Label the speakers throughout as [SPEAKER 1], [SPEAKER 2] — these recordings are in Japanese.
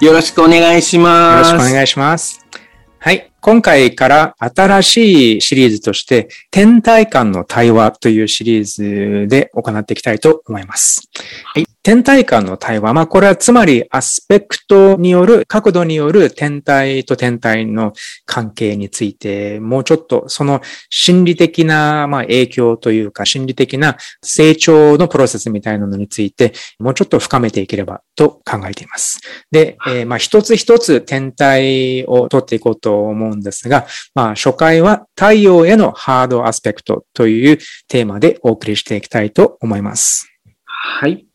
[SPEAKER 1] よろしくお願いします
[SPEAKER 2] ろしくお願いします。はい。今回から新しいシリーズとして、天体間の対話というシリーズで行っていきたいと思います。
[SPEAKER 1] はい。
[SPEAKER 2] 天体間の対話。まあ、これはつまりアスペクトによる、角度による天体と天体の関係について、もうちょっとその心理的な、ま、影響というか、心理的な成長のプロセスみたいなのについて、もうちょっと深めていければと考えています。で、えーまあ、一つ一つ天体を取っていこうと思うんですが、まあ、初回は太陽へのハードアスペクトというテーマでお送りしていきたいと思います。
[SPEAKER 1] はい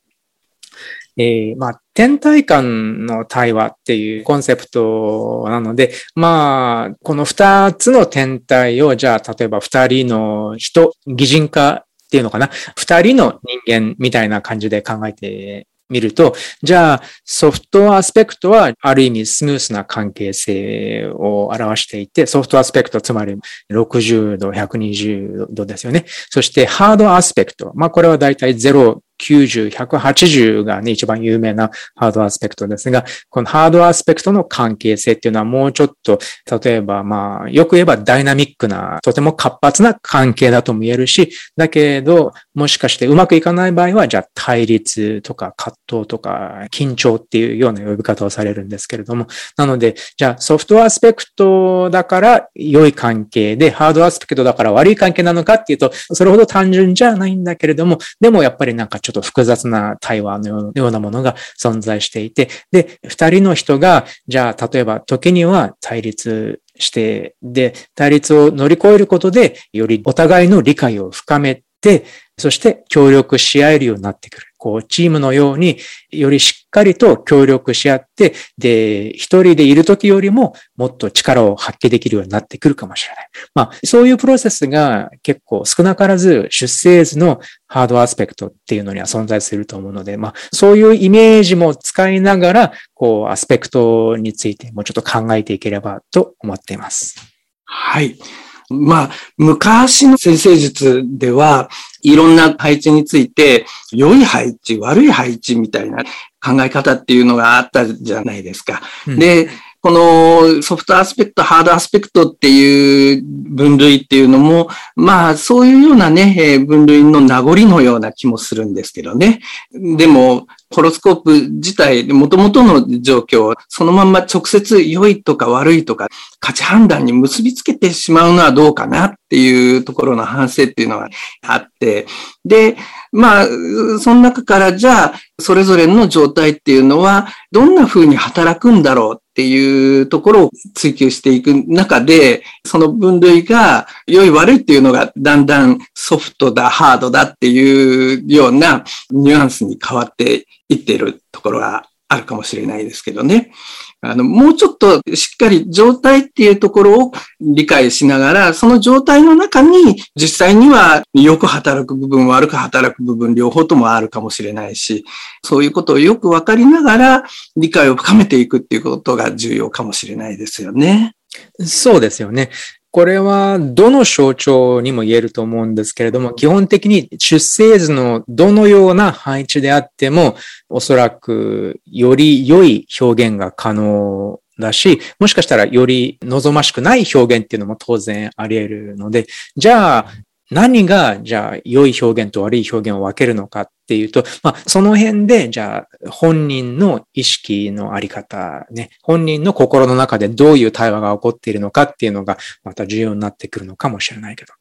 [SPEAKER 2] えーまあ、天体間の対話っていうコンセプトなので、まあ、この二つの天体を、じゃあ、例えば二人の人、擬人化っていうのかな？二人の人間みたいな感じで考えてみると、じゃあ、ソフトアスペクトは、ある意味スムースな関係性を表していて、ソフトアスペクト、つまり60度、120度ですよね。そして、ハードアスペクト。まあ、これはだいたい0、90、180がね、一番有名なハードアスペクトですが、このハードアスペクトの関係性っていうのはもうちょっと、例えばまあ、よく言えばダイナミックな、とても活発な関係だとも言えるし、だけど、もしかしてうまくいかない場合は、じゃあ対立とか葛藤とか緊張っていうような呼び方をされるんですけれども、なので、じゃあソフトアスペクトだから良い関係で、ハードアスペクトだから悪い関係なのかっていうと、それほど単純じゃないんだけれども、でもやっぱりなんかちょっとちょっと複雑な対話のようなものが存在していて、で、二人の人が、じゃあ例えば時には対立して、で、対立を乗り越えることで、よりお互いの理解を深めて、そして協力し合えるようになってくる。こう、チームのようによりしっかりと協力し合って、で、一人でいる時よりももっと力を発揮できるようになってくるかもしれない。まあ、そういうプロセスが結構少なからず出生図のハードアスペクトっていうのには存在すると思うので、まあ、そういうイメージも使いながら、こう、アスペクトについてもうちょっと考えていければと思っています。
[SPEAKER 1] はいまあ、昔の先生術では、いろんな配置について、良い配置、悪い配置みたいな考え方っていうのがあったじゃないですか。
[SPEAKER 2] うん
[SPEAKER 1] で、このソフトアスペクト、ハードアスペクトっていう分類っていうのも、まあそういうようなね、えー分類の名残のような気もするんですけどね。でも、ホロスコープ自体、元々の状況、そのまんま直接良いとか悪いとか価値判断に結びつけてしまうのはどうかなっっていうところの反省っていうのがあって、で、まあ、その中からじゃあ、それぞれの状態っていうのは、どんな風に働くんだろうっていうところを追求していく中で、その分類が良い悪いっていうのがだんだんソフトだ、ハードだっていうようなニュアンスに変わっていっているところがあるかもしれないですけどね。あの、もうちょっとしっかり状態っていうところを理解しながら、その状態の中に実際にはよく働く部分、悪く働く部分、両方ともあるかもしれないし、そういうことをよくわかりながら理解を深めていくっていうことが重要かもしれないですよね。
[SPEAKER 2] そうですよね。これはどの象徴にも言えると思うんですけれども、基本的に出生図のどのような配置であっても、おそらくより良い表現が可能だし、もしかしたらより望ましくない表現っていうのも当然あり得るので、じゃあ何が、じゃあ良い表現と悪い表現を分けるのかていうと、まあ、その辺で、じゃあ本人の意識のあり方、ね、本人の心の中でどういう対話が起こっているのかっていうのが、また重要になってくるのかもしれないけど。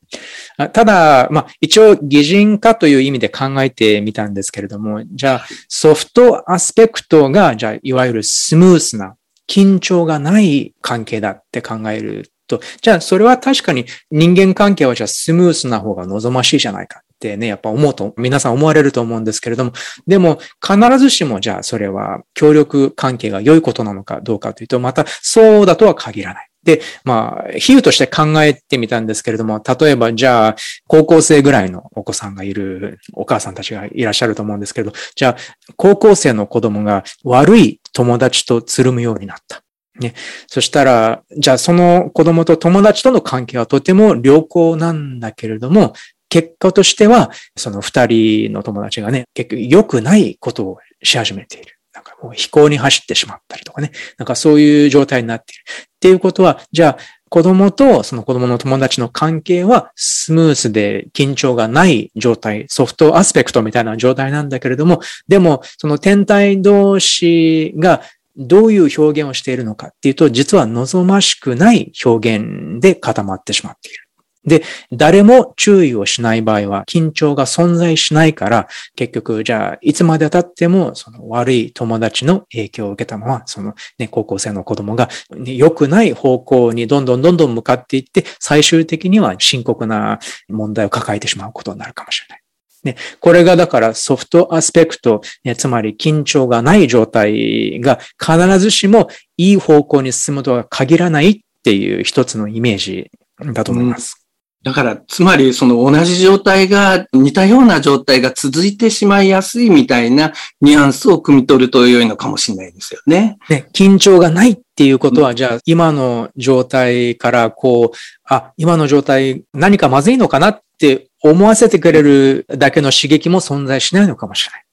[SPEAKER 2] ただ、まあ、一応擬人化という意味で考えてみたんですけれども、じゃあソフトアスペクトが、じゃあいわゆるスムースな、緊張がない関係だって考えると、じゃあそれは確かに人間関係はじゃあスムースな方が望ましいじゃないか。ってね、やっぱ思うと、皆さん思われると思うんですけれども、でも必ずしもじゃあそれは協力関係が良いことなのかどうかというと、またそうだとは限らない。で、まあ、比喩として考えてみたんですけれども、例えばじゃあ、高校生ぐらいのお子さんがいるお母さんたちがいらっしゃると思うんですけれど、じゃあ、高校生の子供が悪い友達とつるむようになった。ね。そしたら、じゃあその子供と友達との関係はとても良好なんだけれども、結果としては、その二人の友達がね、結局良くないことをし始めている。なんかもう飛行に走ってしまったりとかね。なんかそういう状態になっている。っていうことは、じゃあ子供とその子供の友達の関係はスムースで緊張がない状態、ソフトアスペクトみたいな状態なんだけれども、でもその天体同士がどういう表現をしているのかっていうと、実は望ましくない表現で固まってしまっている。で、誰も注意をしない場合は緊張が存在しないから、結局、じゃあ、いつまで経っても、その悪い友達の影響を受けたまま、そのね、高校生の子供が、ね、良くない方向にどんどんどんどん向かっていって、最終的には深刻な問題を抱えてしまうことになるかもしれない。ね、これがだからソフトアスペクト、ね、つまり緊張がない状態が必ずしもいい方向に進むとは限らないっていう一つのイメージだと思います。
[SPEAKER 1] だから、つまり、その同じ状態が、似たような状態が続いてしまいやすいみたいなニュアンスを汲み取ると良いのかもしれないですよね。
[SPEAKER 2] ね、緊張がないっていうことは、うん、じゃあ、今の状態から、こう、あ、今の状態何かまずいのかなって思わせてくれるだけの刺激も存在しないのかもしれない。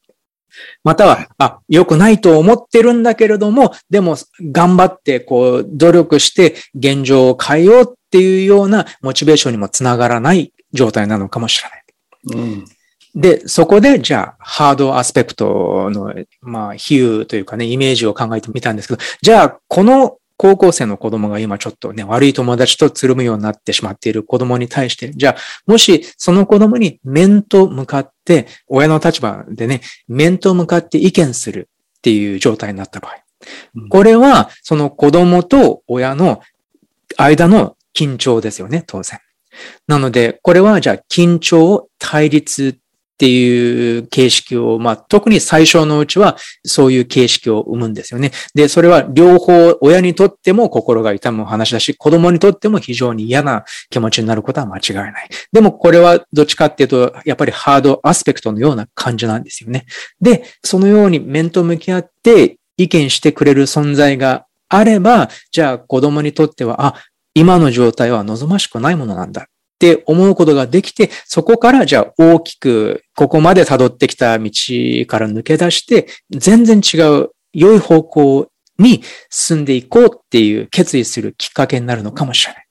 [SPEAKER 2] または、あ、良くないと思ってるんだけれども、でも頑張ってこう努力して現状を変えようっていうようなモチベーションにもつながらない状態なのかもしれない。うんで、そこで、じゃあ、ハードアスペクトの、まあ、比喩というかね、イメージを考えてみたんですけど、じゃあ、この高校生の子供が今ちょっとね、悪い友達とつるむようになってしまっている子供に対して、じゃあ、もしその子供に面と向かって、親の立場でね、面と向かって意見するっていう状態になった場合、これはその子供と親の間の緊張ですよね、当然。なので、これはじゃあ緊張、対立っていう形式を、まあ、特に最初のうちはそういう形式を生むんですよね。で、それは両方親にとっても心が痛む話だし、子供にとっても非常に嫌な気持ちになることは間違いない。でもこれはどっちかっていうと、やっぱりハードアスペクトのような感じなんですよね。で、そのように面と向き合って意見してくれる存在があれば、じゃあ子供にとっては、あ、今の状態は望ましくないものなんだ。って思うことができて、そこからじゃあ大きくここまで辿ってきた道から抜け出して、全然違う良い方向に進んでいこうっていう決意するきっかけになるのかもしれない。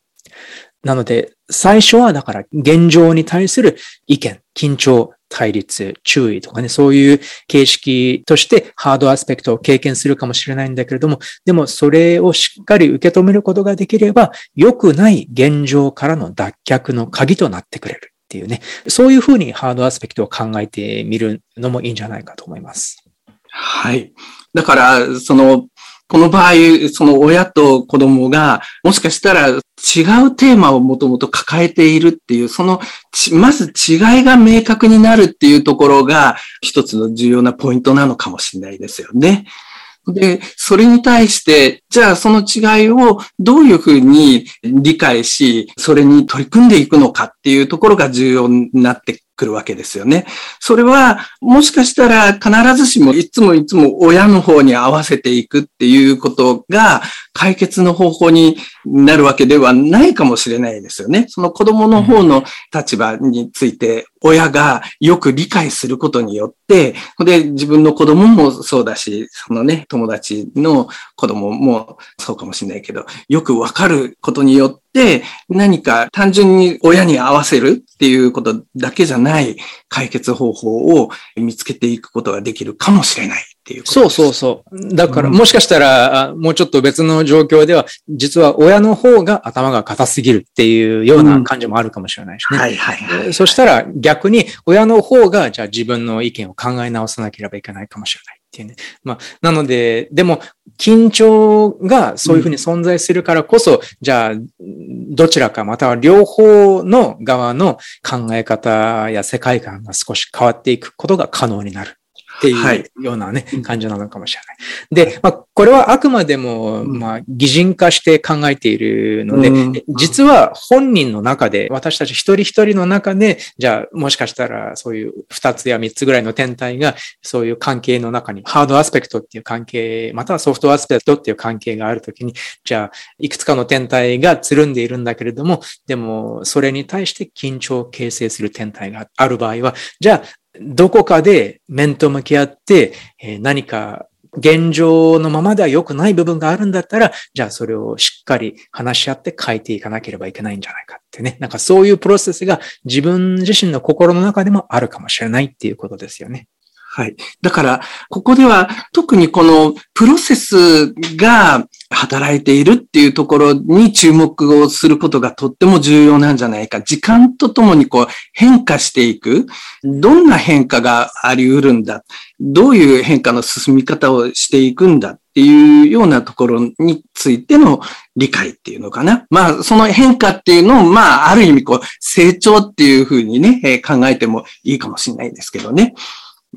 [SPEAKER 2] なので、最初はだから現状に対する意見、緊張、対立、注意とかね、そういう形式としてハードアスペクトを経験するかもしれないんだけれども、でもそれをしっかり受け止めることができれば、良くない現状からの脱却の鍵となってくれるっていうね、そういうふうにハードアスペクトを考えてみるのもいいんじゃないかと思います。
[SPEAKER 1] はい。だから、その、この場合、その親と子供が、もしかしたら違うテーマをもともと抱えているっていう、その、まず違いが明確になるっていうところが、一つの重要なポイントなのかもしれないですよね。で、それに対して、じゃあその違いをどういうふうに理解し、それに取り組んでいくのかっていうところが重要になってくるわけですよね。それは、もしかしたら必ずしもいつもいつも親の方に合わせていくっていうことが解決の方法になるわけではないかもしれないですよね。その子供の方の立場について親がよく理解することによって、で、自分の子供もそうだし、そのね、友達の子供もそうかもしれないけど、よくわかることによって、何か単純に親に合わせるっていうことだけじゃない解決方法を見つけていくことができるかもしれないっていう
[SPEAKER 2] そうそうそう。だから、もしかしたら、もうちょっと別の状況では、実は親の方が頭が硬すぎるっていうような感じもあるかもしれないしね。はいはいはい。そしたら逆に親の方が、じゃあ自分の意見を考え直さなければいけないかもしれない。っていうね。まあ、なので、でも、緊張がそういうふうに存在するからこそ、うん、じゃあ、どちらかまたは両方の側の考え方や世界観が少し変わっていくことが可能になる。っていうようなね、はい、感じなのかもしれない。で、まあ、これはあくまでも、まあ、擬人化して考えているので、うん、実は本人の中で、私たち一人一人の中で、じゃあ、もしかしたら、そういう二つや三つぐらいの天体が、そういう関係の中に、ハードアスペクトっていう関係、またはソフトアスペクトっていう関係があるときに、じゃあ、いくつかの天体がつるんでいるんだけれども、でも、それに対して緊張を形成する天体がある場合は、じゃあ、どこかで面と向き合って、え何か現状のままでは良くない部分があるんだったら、じゃあそれをしっかり話し合って変えていかなければいけないんじゃないかってね。なんかそういうプロセスが自分自身の心の中でもあるかもしれないっていうことですよね。
[SPEAKER 1] はい。だから、ここでは特にこのプロセスが働いているっていうところに注目をすることがとっても重要なんじゃないか。時間とともにこう変化していく。どんな変化があり得るんだ。どういう変化の進み方をしていくんだっていうようなところについての理解っていうのかな。まあ、その変化っていうのを、まあ、ある意味こう成長っていうふうにね、考えてもいいかもしれないですけどね。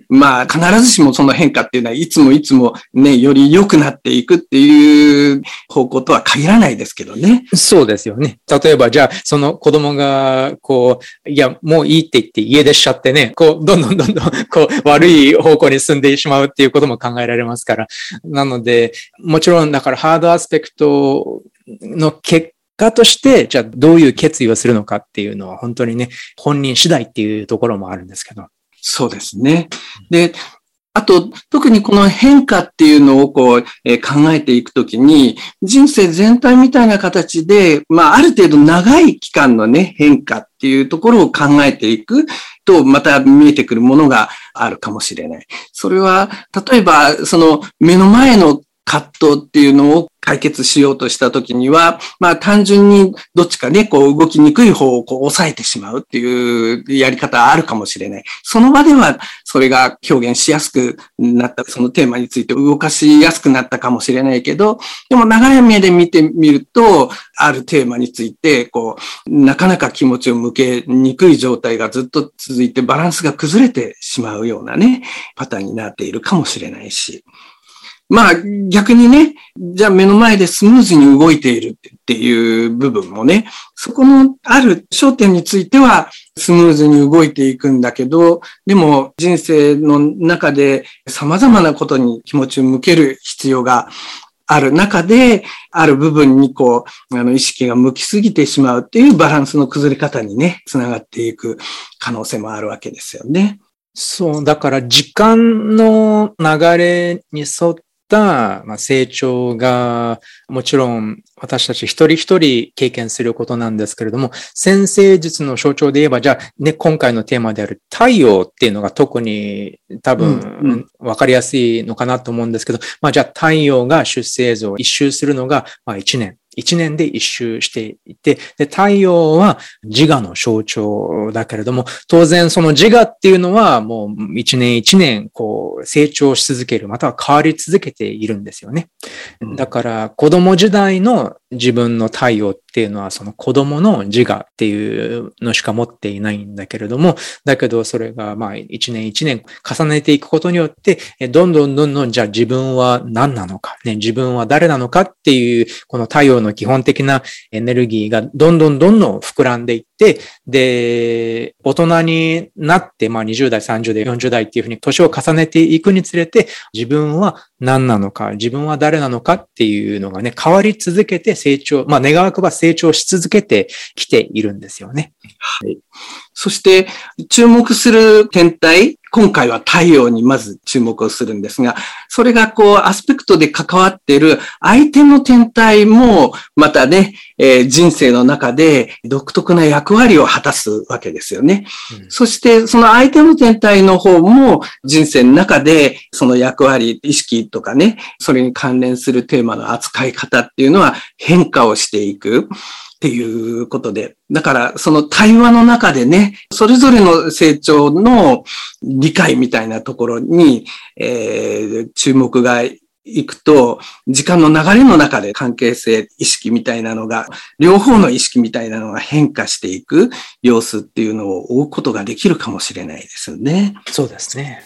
[SPEAKER 1] まあ、必ずしもその変化っていうのは、いつもいつもね、より良くなっていくっていう方向とは限らないですけどね。
[SPEAKER 2] そうですよね。例えば、じゃあ、その子供が、こう、いや、もういいって言って家出しちゃってね、こう、どんどんどんどん、こう、悪い方向に進んでしまうっていうことも考えられますから。なので、もちろん、だからハードアスペクトの結果として、じゃあどういう決意をするのかっていうのは本当にね、本人次第っていうところもあるんですけど。
[SPEAKER 1] そうですね。で、あと、特にこの変化っていうのをこう、えー、考えていくときに、人生全体みたいな形で、まあ、ある程度長い期間のね、変化っていうところを考えていくと、また見えてくるものがあるかもしれない。それは、例えば、その目の前の葛藤っていうのを解決しようとしたときには、まあ単純にどっちかね、こう動きにくい方をこう抑えてしまうっていうやり方あるかもしれない。その場ではそれが表現しやすくなった、そのテーマについて動かしやすくなったかもしれないけど、でも長い目で見てみると、あるテーマについて、こう、なかなか気持ちを向けにくい状態がずっと続いてバランスが崩れてしまうようなね、パターンになっているかもしれないし。まあ逆にね、じゃあ目の前でスムーズに動いているっていう部分もね、そこのある焦点についてはスムーズに動いていくんだけど、でも人生の中で様々なことに気持ちを向ける必要がある中で、ある部分にこう、あの意識が向きすぎてしまうっていうバランスの崩れ方にね、つながっていく可能性もあるわけですよね。
[SPEAKER 2] そう、だから時間の流れに沿って、まあ、成長が、もちろん私たち一人一人経験することなんですけれども、先生術の象徴で言えば、じゃあね、今回のテーマである太陽っていうのが特に多分分かりやすいのかなと思うんですけど、まあじゃあ太陽が出生図を一周するのが、まあ1年。一年で一周していて、で、太陽は自我の象徴だけれども、当然その自我っていうのはもう一年一年こう成長し続ける、または変わり続けているんですよね。だから子供時代の自分の太陽っていうのはその子供の自我っていうのしか持っていないんだけれども、だけどそれがまあ一年一年重ねていくことによって、どんどんどんどんじゃあ自分は何なのか、ね、自分は誰なのかっていうこの太陽の基本的なエネルギーがどんどんどんどん膨らんでいって、で、で大人になって、まあ20代、30代、40代っていうふうに年を重ねていくにつれて、自分は何なのか、自分は誰なのかっていうのがね、変わり続けて成長、まあ願わくば成長し続けてきているんですよね。
[SPEAKER 1] はい。そして、注目する天体、今回は太陽にまず注目をするんですが、それがこう、アスペクトで関わっている相手の天体も、またね、えー、人生の中で独特な役割を果たすわけですよね。うん、そして、その相手の天体の方も人生の中でその役割、意識とかね、それに関連するテーマの扱い方っていうのは変化をしていく。っていうことで。だから、その対話の中でね、それぞれの成長の理解みたいなところに、えー、注目がいいくと、時間の流れの中で関係性、意識みたいなのが、両方の意識みたいなのが変化していく様子っていうのを追うことができるかもしれないですよね。
[SPEAKER 2] そうですね。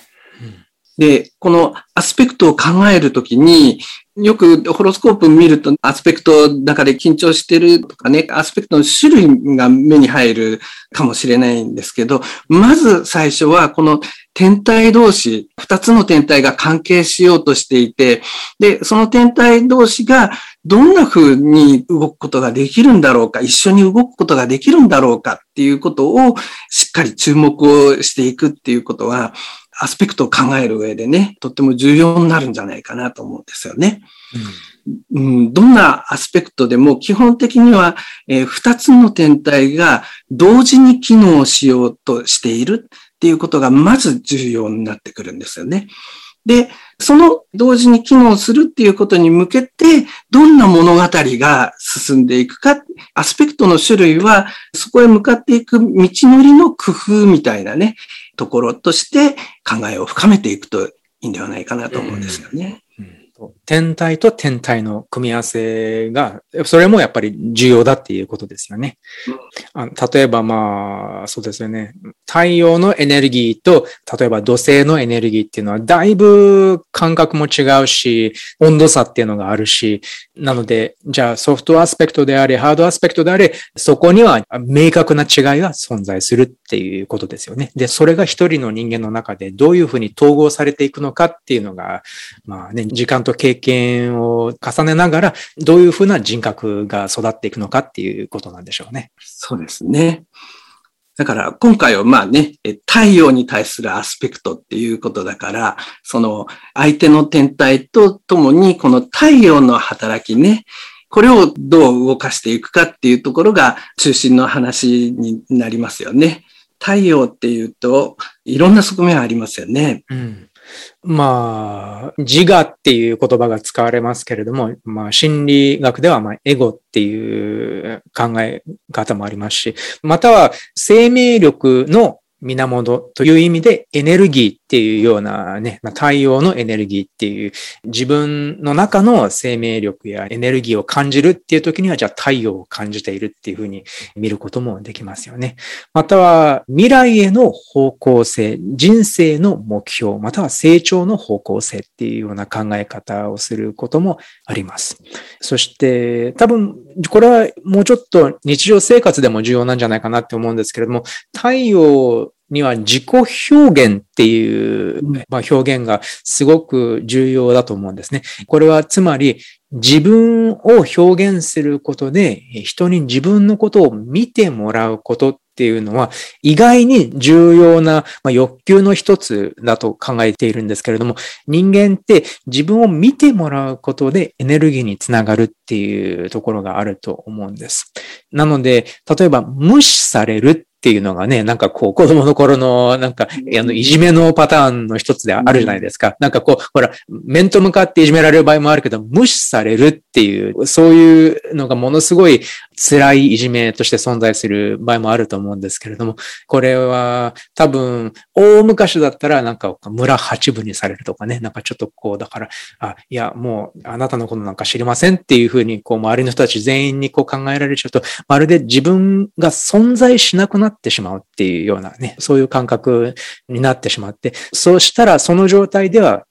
[SPEAKER 1] で、このアスペクトを考えるときに、よくホロスコープ見ると、アスペクトの中で緊張してるとかね、アスペクトの種類が目に入るかもしれないんですけど、まず最初はこの天体同士、二つの天体が関係しようとしていて、で、その天体同士がどんな風に動くことができるんだろうか、一緒に動くことができるんだろうかっていうことをしっかり注目をしていくっていうことは、アスペクトを考える上でね、とっても重要になるんじゃないかなと思うんですよね。うん、うん、どんなアスペクトでも基本的には、えー、2つの天体が同時に機能しようとしているっていうことがまず重要になってくるんですよね。で、その同時に機能するっていうことに向けて、どんな物語が進んでいくか、アスペクトの種類は、そこへ向かっていく道のりの工夫みたいなね、ところとして考えを深めていくといいんではないかなと思うんですよね。
[SPEAKER 2] 天体と天体の組み合わせが、それもやっぱり重要だっていうことですよね。あ例えばまあ、そうですよね。太陽のエネルギーと、例えば土星のエネルギーっていうのはだいぶ感覚も違うし、温度差っていうのがあるし、なので、じゃあソフトアスペクトであれ、ハードアスペクトであれ、そこには明確な違いが存在するっていうことですよね。で、それが一人の人間の中でどういうふうに統合されていくのかっていうのが、まあね、時間と経験を重ねながら、どういうふうな人格が育っていくのかっていうことなんでしょうね。
[SPEAKER 1] そうですね。だから今回はまあね、太陽に対するアスペクトっていうことだから、その相手の天体とともにこの太陽の働きね、これをどう動かしていくかっていうところが中心の話になりますよね。太陽っていうといろんな側面ありますよね。
[SPEAKER 2] うんまあ、自我っていう言葉が使われますけれども、まあ、心理学では、まあ、エゴっていう考え方もありますし、または生命力の源という意味でエネルギーっていうようなね、ま太陽のエネルギーっていう自分の中の生命力やエネルギーを感じるっていう時にはじゃあ太陽を感じているっていうふうに見ることもできますよね。または未来への方向性、人生の目標、または成長の方向性っていうような考え方をすることもあります。そして多分これはもうちょっと日常生活でも重要なんじゃないかなって思うんですけれども、太陽には自己表現っていう、まあ、表現がすごく重要だと思うんですね。これはつまり自分を表現することで人に自分のことを見てもらうことっていうのは意外に重要な欲求の一つだと考えているんですけれども人間って自分を見てもらうことでエネルギーにつながるっていうところがあると思うんです。なので例えば無視されるっていうのがね、なんかこう、子供の頃の、なんか、あの、いじめのパターンの一つであるじゃないですか。なんかこう、ほら、面と向かっていじめられる場合もあるけど、無視されるっていう、そういうのがものすごい辛いいじめとして存在する場合もあると思うんですけれども、これは多分、大昔だったらなんか村八分にされるとかね、なんかちょっとこう、だから、あ、いや、もうあなたのことなんか知りませんっていうふうに、こう、周りの人たち全員にこう考えられちゃうと、まるで自分が存在しなくなっってしまうっていうようなね、そういう感覚になってしまって、そうしたらその状態では、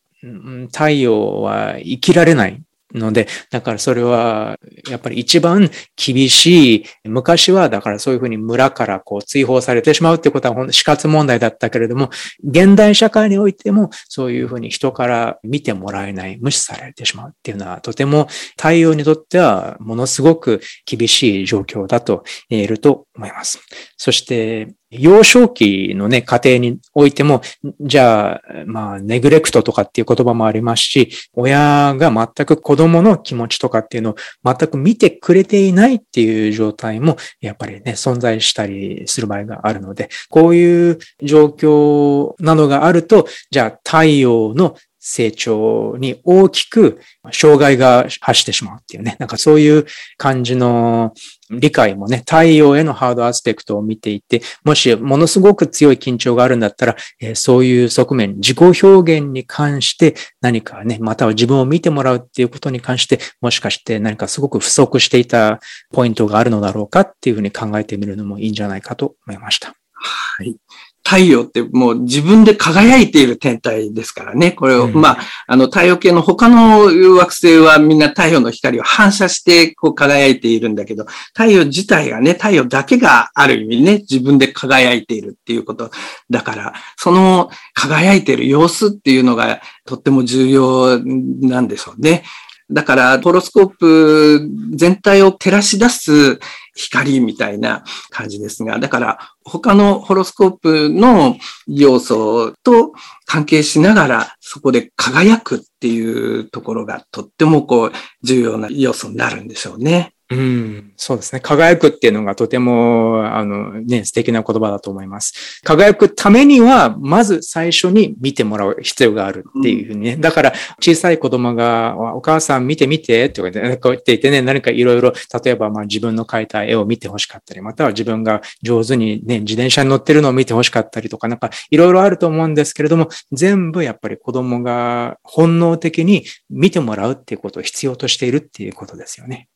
[SPEAKER 2] 太陽は生きられないので、だからそれは、やっぱり一番厳しい、昔はだからそういうふうに村からこう追放されてしまうってことは死活問題だったけれども、現代社会においてもそういうふうに人から見てもらえない、無視されてしまうっていうのはとても太陽にとってはものすごく厳しい状況だと言えると思います。そして、幼少期のね、家庭においても、じゃあ、まあ、ネグレクトとかっていう言葉もありますし、親が全く子供の気持ちとかっていうのを全く見てくれていないっていう状態も、やっぱりね、存在したりする場合があるので、こういう状況などがあると、じゃあ、太陽の成長に大きく障害が発してしまうっていうね、なんかそういう感じの理解もね、太陽へのハードアスペクトを見ていて、もしものすごく強い緊張があるんだったら、えー、そういう側面、自己表現に関して何かね、または自分を見てもらうっていうことに関して、もしかして何かすごく不足していたポイントがあるのだろうかっていうふうに考えてみるのもいいんじゃないかと思いました。
[SPEAKER 1] はい。太陽ってもう自分で輝いている天体ですからね。これを、うん、まあ、あの太陽系の他の惑星はみんな太陽の光を反射してこう輝いているんだけど、太陽自体がね、太陽だけがある意味ね、自分で輝いているっていうことだから、その輝いている様子っていうのがとっても重要なんでしょうね。だから、ホロスコープ全体を照らし出す光みたいな感じですが、だから他のホロスコープの要素と関係しながらそこで輝くっていうところがとってもこう重要な要素になるんでしょうね。
[SPEAKER 2] うん、そうですね。輝くっていうのがとても、あのね、素敵な言葉だと思います。輝くためには、まず最初に見てもらう必要があるっていうふうにね。うん、だから、小さい子供が、お母さん見て見て、って言って、言ってね、何かいろいろ、例えば、まあ自分の描いた絵を見て欲しかったり、または自分が上手にね、自転車に乗ってるのを見て欲しかったりとか、なんかいろいろあると思うんですけれども、全部やっぱり子供が本能的に見てもらうっていうことを必要としているっていうことですよね。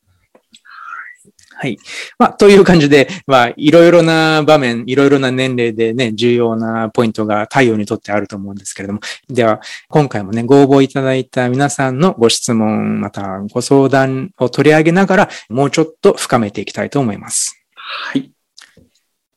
[SPEAKER 2] はい。まあ、という感じで、まあ、いろいろな場面、いろいろな年齢でね、重要なポイントが太陽にとってあると思うんですけれども、では、今回もね、ご応募いただいた皆さんのご質問、またご相談を取り上げながら、もうちょっと深めていきたいと思います。
[SPEAKER 1] はい。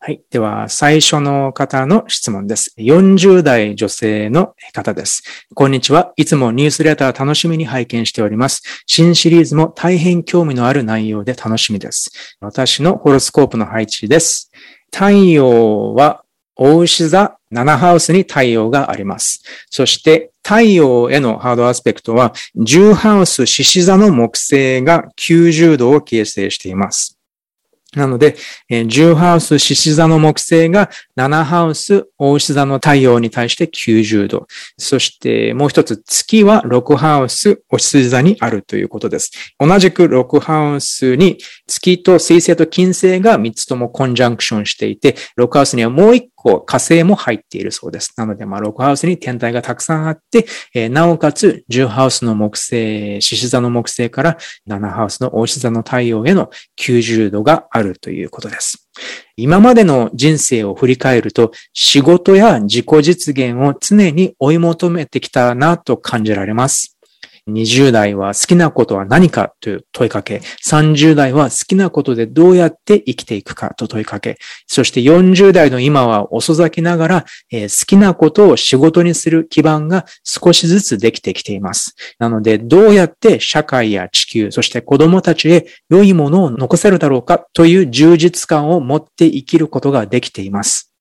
[SPEAKER 2] はい。では、最初の方の質問です。40代女性の方です。こんにちは。いつもニュースレター楽しみに拝見しております。新シリーズも大変興味のある内容で楽しみです。私のホロスコープの配置です。太陽は、大牛座7ハウスに太陽があります。そして、太陽へのハードアスペクトは、10ハウス獅子座の木星が90度を形成しています。なので、10ハウス獅子座の木星が7ハウス大牛座の太陽に対して90度。そしてもう一つ月は6ハウスお羊座にあるということです。同じく6ハウスに月と水星と金星が3つともコンジャンクションしていて、6ハウスにはもう1個火星も入っているそうです。なので、まあ、6ハウスに天体がたくさんあって、えー、なおかつ10ハウスの木星、獅子座の木星から7ハウスの大牛座の太陽への90度があるということです。今までの人生を振り返ると、仕事や自己実現を常に追い求めてきたなと感じられます。20代は好きなことは何かという問いかけ、30代は好きなことでどうやって生きていくかと問いかけ、そして40代の今は遅咲きながら、えー、好きなことを仕事にする基盤が少しずつできてきています。なので、どうやって社会や地球、そして子供たちへ良いものを残せるだろうかという充実感を持って生きることができています。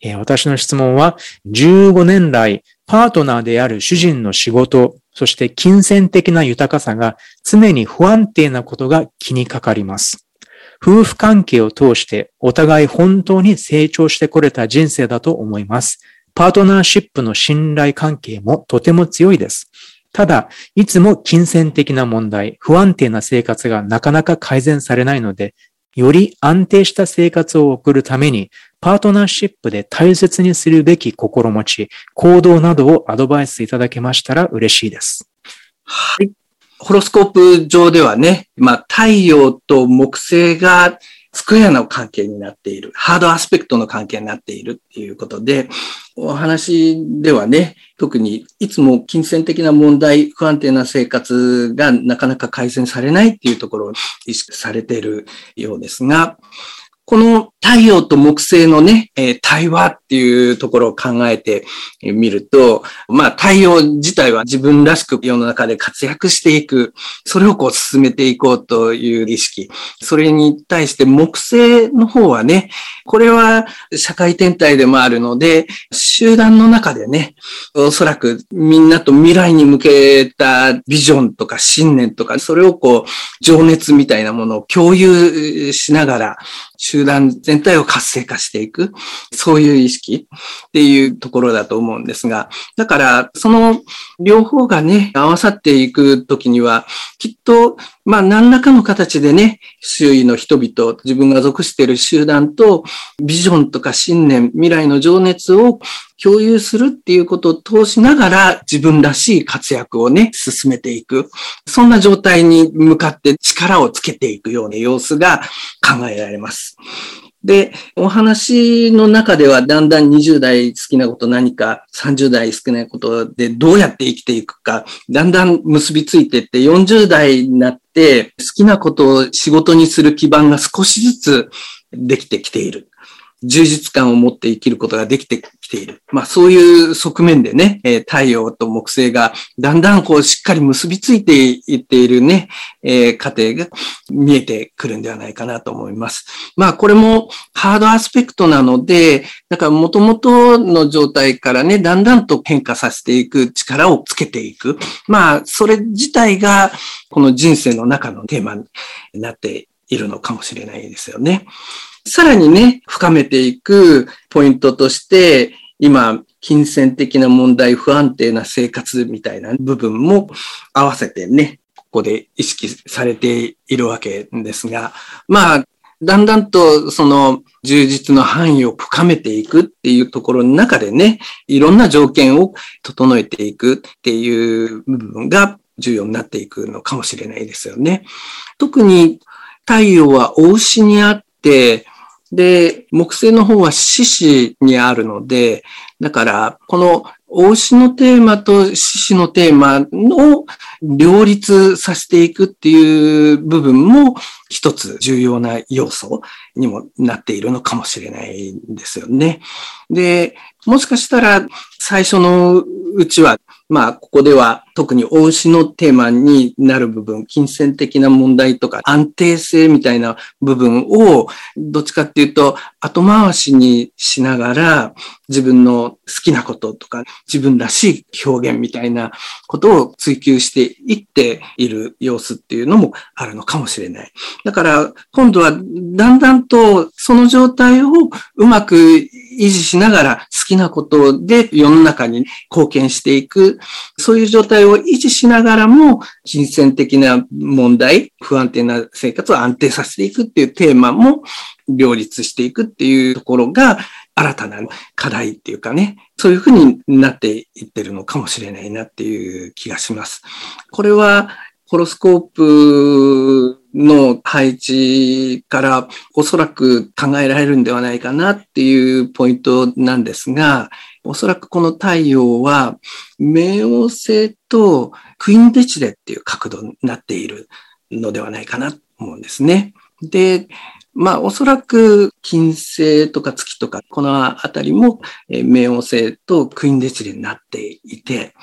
[SPEAKER 2] えー、私の質問は、15年来、パートナーである主人の仕事、そして金銭的な豊かさが常に不安定なことが気にかかります。夫婦関係を通してお互い本当に成長してこれた人生だと思います。パートナーシップの信頼関係もとても強いです。ただ、いつも金銭的な問題、不安定な生活がなかなか改善されないので、より安定した生活を送るために、パートナーシップで大切にするべき心持ち、行動などをアドバイスいただけましたら嬉しいです。
[SPEAKER 1] はい。ホロスコープ上ではね、まあ、太陽と木星がスクエアの関係になっている、ハードアスペクトの関係になっているっていうことで、お話ではね、特にいつも金銭的な問題、不安定な生活がなかなか改善されないっていうところを意識されているようですが、この太陽と木星のね、えー、対話っていうところを考えてみると、まあ太陽自体は自分らしく世の中で活躍していく、それをこう進めていこうという意識。それに対して木星の方はね、これは社会天体でもあるので、集団の中でね、おそらくみんなと未来に向けたビジョンとか信念とか、それをこう、情熱みたいなものを共有しながら、集団全全体を活性化していく、そういう意識っていうところだと思うんですが、だから、その両方がね、合わさっていくときには、きっと、まあ、何らかの形でね、周囲の人々、自分が属している集団と、ビジョンとか信念、未来の情熱を共有するっていうことを通しながら自分らしい活躍をね、進めていく。そんな状態に向かって力をつけていくような様子が考えられます。で、お話の中ではだんだん20代好きなこと何か、30代好きなことでどうやって生きていくか、だんだん結びついていって40代になって好きなことを仕事にする基盤が少しずつできてきている。充実感を持って生きることができてきている。まあそういう側面でね、え太陽と木星がだんだんこうしっかり結びついていっているね、えー、過程が見えてくるんではないかなと思います。まあこれもハードアスペクトなので、だから元々の状態からね、だんだんと変化させていく力をつけていく。まあそれ自体がこの人生の中のテーマになっているのかもしれないですよね。さらにね、深めていくポイントとして、今、金銭的な問題、不安定な生活みたいな部分も合わせてね、ここで意識されているわけですが、まあ、だんだんとその充実の範囲を深めていくっていうところの中でね、いろんな条件を整えていくっていう部分が重要になっていくのかもしれないですよね。特に太陽は大牛にあって、で、木星の方は獅子にあるので、だから、この大牛のテーマと獅子のテーマを両立させていくっていう部分も一つ重要な要素にもなっているのかもしれないんですよね。で、もしかしたら最初のうちはまあ、ここでは特に大牛のテーマになる部分、金銭的な問題とか安定性みたいな部分を、どっちかっていうと後回しにしながら、自分の好きなこととか、自分らしい表現みたいなことを追求していっている様子っていうのもあるのかもしれない。だから、今度はだんだんとその状態をうまく維持しながら好きなことで世の中に貢献していくそういう状態態を維持しながらも、金銭的な問題、不安定な生活を安定させていくっていうテーマも両立していくっていうところが、新たな課題っていうかね、そういうふうになっていってるのかもしれないなっていう気がします。これは、ホロスコープの配置からおそらく考えられるんではないかなっていうポイントなんですが、おそらくこの太陽は、冥王星とクイーンデチレっていう角度になっているのではないかなと思うんですね。で、まあ、おそらく金星とか月とか、このあたりも、冥王星とクイーンデチレになっていて、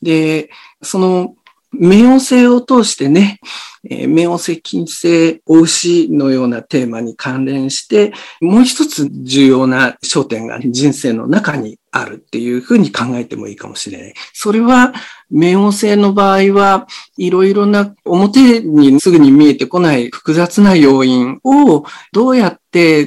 [SPEAKER 1] で、その冥王星を通してね、えー、冥王星、金星、お牛のようなテーマに関連して、もう一つ重要な焦点が人生の中にあるっていうふうに考えてもいいかもしれない。それは、冥王星の場合は、いろいろな表にすぐに見えてこない複雑な要因をどうやって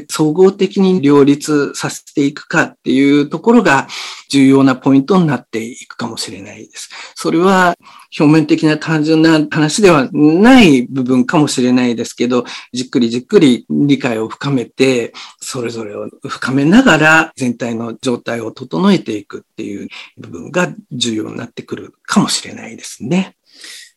[SPEAKER 1] 総合的に両立させていくかっていうところが重要なポイントになっていくかもしれないです。それは表面的な単純な話ではない部分かもしれないですけど、じっくりじっくり理解を深めて、それぞれを深めながら全体の状態を整えていくっていう部分が重要になってくるかもしれないですね。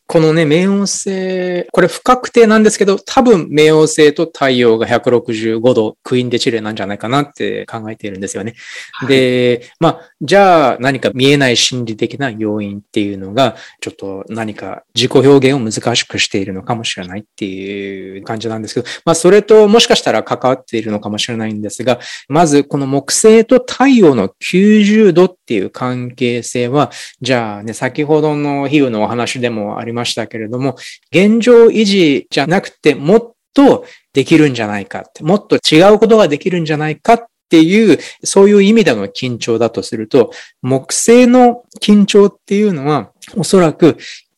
[SPEAKER 2] このね、冥王星、これ不確定なんですけど、多分冥王星と太陽が165度クイーンデチレなんじゃないかなって考えているんですよね。はい、で、まあ、じゃあ何か見えない心理的な要因っていうのが、ちょっと何か自己表現を難しくしているのかもしれないっていう感じなんですけど、まあ、それともしかしたら関わっているのかもしれないんですが、まずこの木星と太陽の90度ってっていう関係性は、じゃあね、先ほどの比喩のお話でもありましたけれども、現状維持じゃなくてもっとできるんじゃないかって、もっと違うことができるんじゃないかっていう、そういう意味での緊張だとすると、木星の緊張っていうのは、おそらく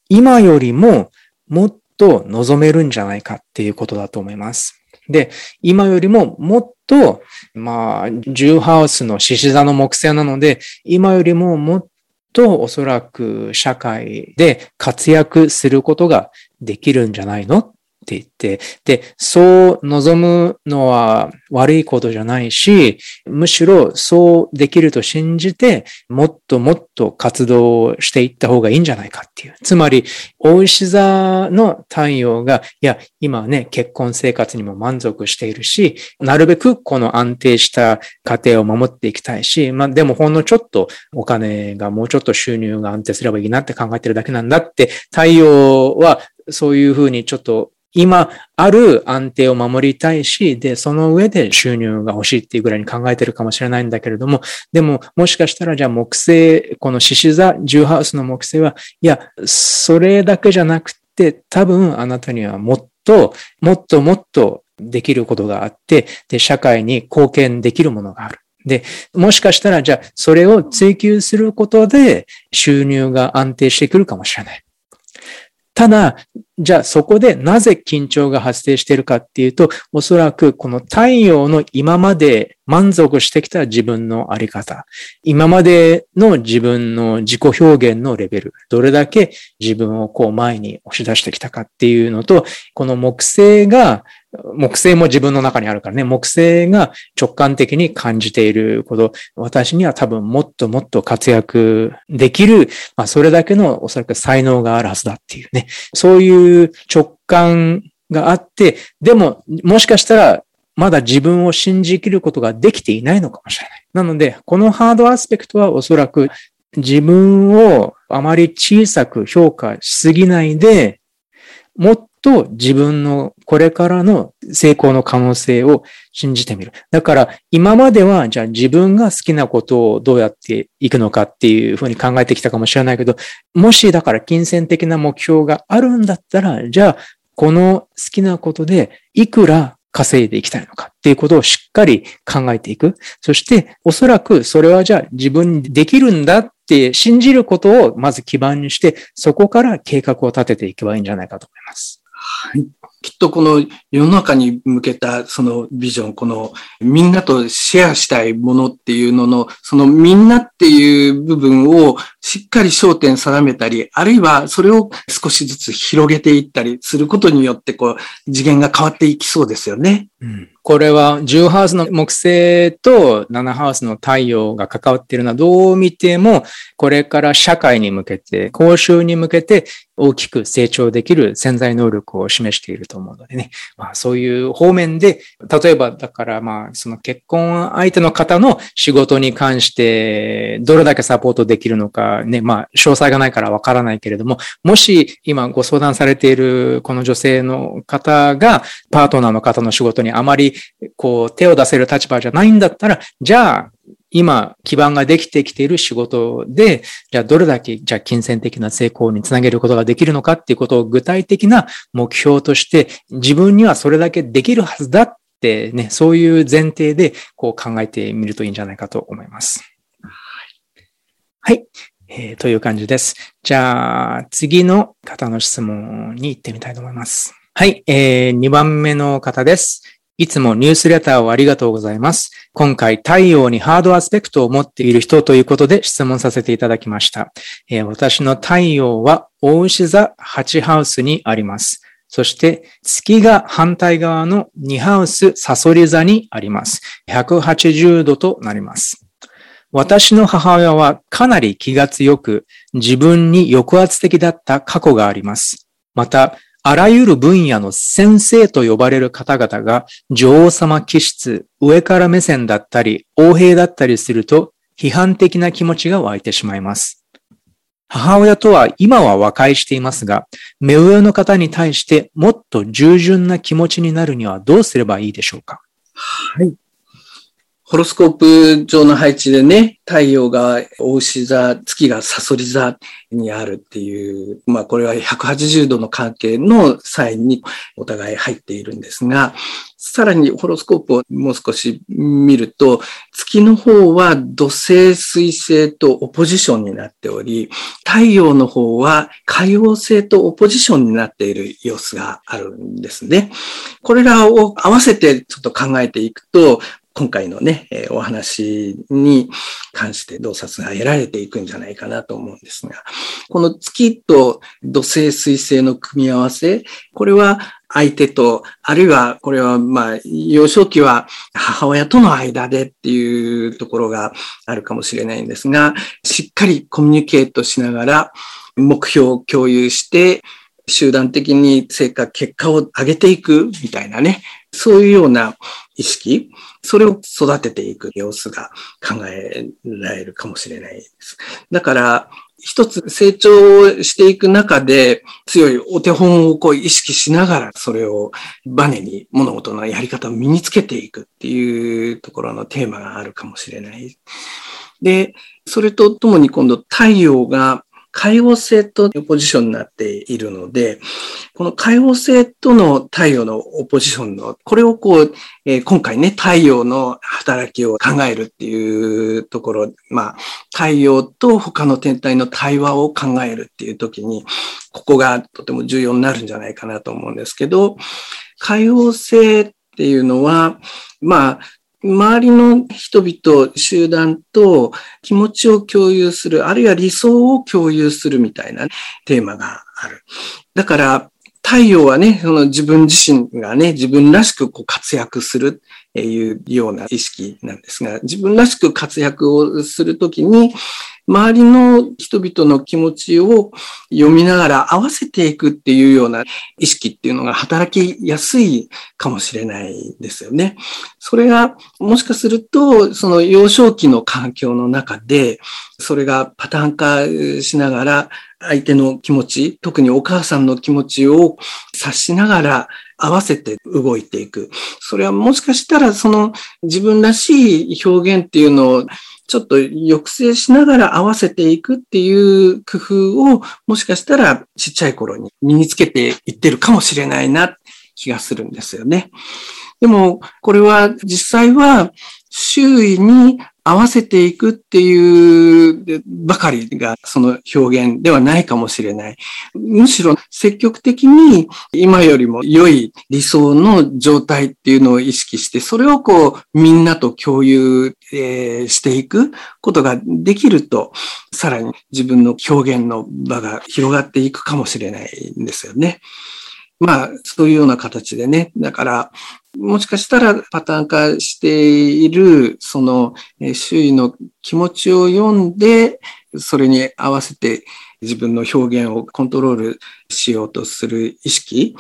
[SPEAKER 2] 今よりももっと望めるんじゃないかっていうことだと思います。で、今よりももっと、まあ、重ハウスの獅子座の木星なので、今よりももっとおそらく社会で活躍することができるんじゃないのって言って、で、そう望むのは悪いことじゃないし、むしろそうできると信じて、もっともっと活動していった方がいいんじゃないかっていう。つまり、大石座の太陽が、いや、今ね、結婚生活にも満足しているし、なるべくこの安定した家庭を守っていきたいし、まあでもほんのちょっとお金がもうちょっと収入が安定すればいいなって考えてるだけなんだって、太陽はそういうふうにちょっと今ある安定を守りたいし、で、その上で収入が欲しいっていうぐらいに考えてるかもしれないんだけれども、でも、もしかしたらじゃあ木星、この獅子座、ジューハウスの木星は、いや、それだけじゃなくて、多分あなたにはもっと、もっともっとできることがあって、で、社会に貢献できるものがある。で、もしかしたら、じゃあ、それを追求することで収入が安定してくるかもしれない。ただ、じゃあそこでなぜ緊張が発生しているかっていうと、おそらくこの太陽の今まで満足してきた自分のあり方、今までの自分の自己表現のレベル、どれだけ自分をこう前に押し出してきたかっていうのと、この木星が木星も自分の中にあるからね、木星が直感的に感じていること、私には多分もっともっと活躍できる、まあそれだけのおそらく才能があるはずだっていうね、そういう直感があって、でももしかしたらまだ自分を信じきることができていないのかもしれない。なので、このハードアスペクトはおそらく自分をあまり小さく評価しすぎないで、もっと自分のこれからの成功の可能性を信じてみる。だから今まではじゃあ自分が好きなことをどうやっていくのかっていうふうに考えてきたかもしれないけど、もしだから金銭的な目標があるんだったら、じゃあこの好きなことでいくら稼いでいきたいのかっていうことをしっかり考えていく。そしておそらくそれはじゃあ自分にできるんだって信じることをまず基盤にして、そこから計画を立てていけばいいんじゃないかと思います。
[SPEAKER 1] はい。きっとこの世の中に向けたそのビジョン、このみんなとシェアしたいものっていうのの、そのみんなっていう部分をしっかり焦点定めたり、あるいはそれを少しずつ広げていったりすることによって、こう、次元が変わっていきそうですよね。
[SPEAKER 2] うんこれは10ハウスの木星と7ハウスの太陽が関わっているのはどう見ても、これから社会に向けて、公衆に向けて大きく成長できる潜在能力を示していると思うのでね。まあそういう方面で、例えばだからまあその結婚相手の方の仕事に関してどれだけサポートできるのかね、まあ詳細がないからわからないけれども、もし今ご相談されているこの女性の方がパートナーの方の仕事にあまりこう、手を出せる立場じゃないんだったら、じゃあ、今、基盤ができてきている仕事で、じゃあどれだけ、じゃあ金銭的な成功につなげることができるのかっていうことを具体的な目標として、自分にはそれだけできるはずだってね、そういう前提でこう考えてみるといいんじゃないかと思います。はい。えー、という感じです。じゃあ、次の方の質問に行ってみたいと思います。はい。えー、2番目の方です。いつもニュースレターをありがとうございます。今回、太陽にハードアスペクトを持っている人ということで質問させていただきました。えー、私の太陽は大牛座8ハウスにあります。そして月が反対側の2ハウスサソリ座にあります。180度となります。私の母親はかなり気が強く自分に抑圧的だった過去があります。また、あらゆる分野の先生と呼ばれる方々が女王様気質、上から目線だったり、横兵だったりすると批判的な気持ちが湧いてしまいます。母親とは今は和解していますが、目上の方に対してもっと従順な気持ちになるにはどうすればいいでしょうか？
[SPEAKER 1] はい。ホロスコープ上の配置でね、太陽が大牛座、月がサソリ座にあるっていう、まあこれは180度の関係のサインにお互い入っているんですが、さらにホロスコープをもう少し見ると、月の方は土星、水星とオポジションになっており、太陽の方は海王星とオポジションになっている様子があるんですね。これらを合わせてちょっと考えていくと、今回のね、えお話に関して洞察が得られていくんじゃないかなと思うんですが、この月と土星水星の組み合わせ、これは相手と、あるいはこれはまあ幼少期は母親との間でっていうところがあるかもしれないんですが、しっかりコミュニケートしながら目標を共有して、集団的に成果、結果を上げていくみたいなね、そういうような意識、それを育てていく様子が考えられるかもしれないです。だから、一つ成長していく中で強いお手本をこう意識しながらそれをバネに物事のやり方を身につけていくっていうところのテーマがあるかもしれない。で、それとともに今度太陽が海王星とオポジションになっているので、この海王星との太陽のオポジションの、これをこう、えー、今回ね、太陽の働きを考えるっていうところ、まあ、太陽と他の天体の対話を考えるっていう時に、ここがとても重要になるんじゃないかなと思うんですけど、海王星っていうのは、まあ、周りの人々、集団と気持ちを共有する、あるいは理想を共有するみたいなテーマがある。だから、太陽はね、その自分自身がね、自分らしくこう活躍するっていうような意識なんですが、自分らしく活躍をするときに、周りの人々の気持ちを読みながら合わせていくっていうような意識っていうのが働きやすいかもしれないですよね。それがもしかすると、その幼少期の環境の中で、それがパターン化しながら相手の気持ち、特にお母さんの気持ちを察しながら合わせて動いていく。それはもしかしたらその自分らしい表現っていうのをちょっと抑制しながら合わせていくっていう工夫をもしかしたらちっちゃい頃に身につけていってるかもしれないな気がするんですよね。でも、これは実際は周囲に合わせていくっていうばかりがその表現ではないかもしれない。むしろ積極的に今よりも良い理想の状態っていうのを意識して、それをこうみんなと共有え、していくことができると、さらに自分の表現の場が広がっていくかもしれないんですよね。まあ、そういうような形でね。だから、もしかしたらパターン化している、その周囲の気持ちを読んで、それに合わせて自分の表現をコントロールしようとする意識、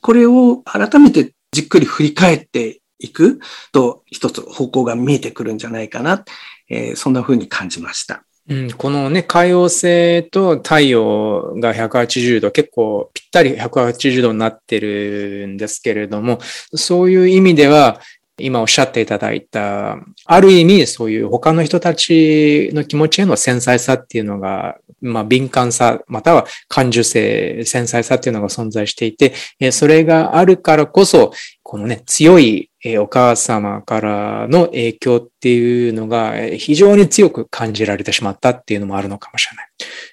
[SPEAKER 1] これを改めてじっくり振り返っていくと、一つ方向が見えてくるんじゃないかな、えー、そんな風に感じました。
[SPEAKER 2] うん、このね、海洋星と太陽が180度、結構ぴったり180度になってるんですけれども、そういう意味では、今おっしゃっていただいた、ある意味そういう他の人たちの気持ちへの繊細さっていうのが、まあ敏感さ、または感受性、繊細さっていうのが存在していて、それがあるからこそ、このね、強いお母様からの影響っていうのが非常に強く感じられてしまったっていうのもあるのかもしれない。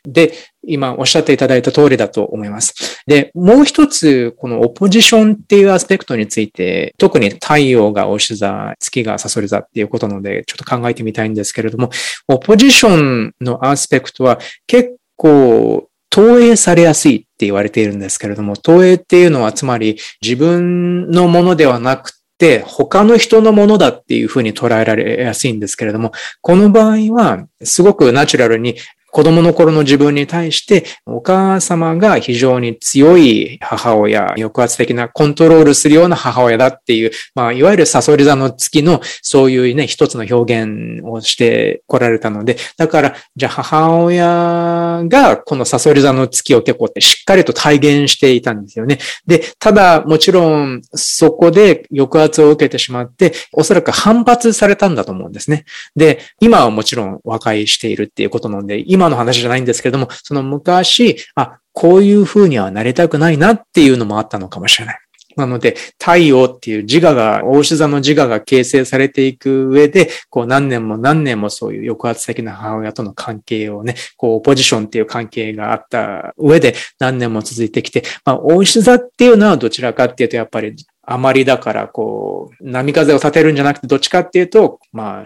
[SPEAKER 2] で、今おっしゃっていただいた通りだと思います。で、もう一つ、このオポジションっていうアスペクトについて、特に太陽がおし座、月がサソリ座っていうことなので、ちょっと考えてみたいんですけれども、オポジションのアスペクトは結構投影されやすいって言われているんですけれども、投影っていうのはつまり自分のものではなくて他の人のものだっていうふうに捉えられやすいんですけれども、この場合はすごくナチュラルに子供の頃の自分に対して、お母様が非常に強い母親、抑圧的なコントロールするような母親だっていう、まあ、いわゆるサソリ座の月のそういうね、一つの表現をしてこられたので、だから、じゃあ母親がこのサソリ座の月を結構しっかりと体現していたんですよね。で、ただ、もちろん、そこで抑圧を受けてしまって、おそらく反発されたんだと思うんですね。で、今はもちろん和解しているっていうことなので、今の話じゃないんですけれども、その昔、あ、こういう風にはなりたくないなっていうのもあったのかもしれない。なので、太陽っていう自我が、大志座の自我が形成されていく上で、こう何年も何年もそういう抑圧的な母親との関係をね、こう、ポジションっていう関係があった上で何年も続いてきて、まあ、大志座っていうのはどちらかっていうと、やっぱりあまりだから、こう、波風を立てるんじゃなくて、どっちかっていうと、まあ、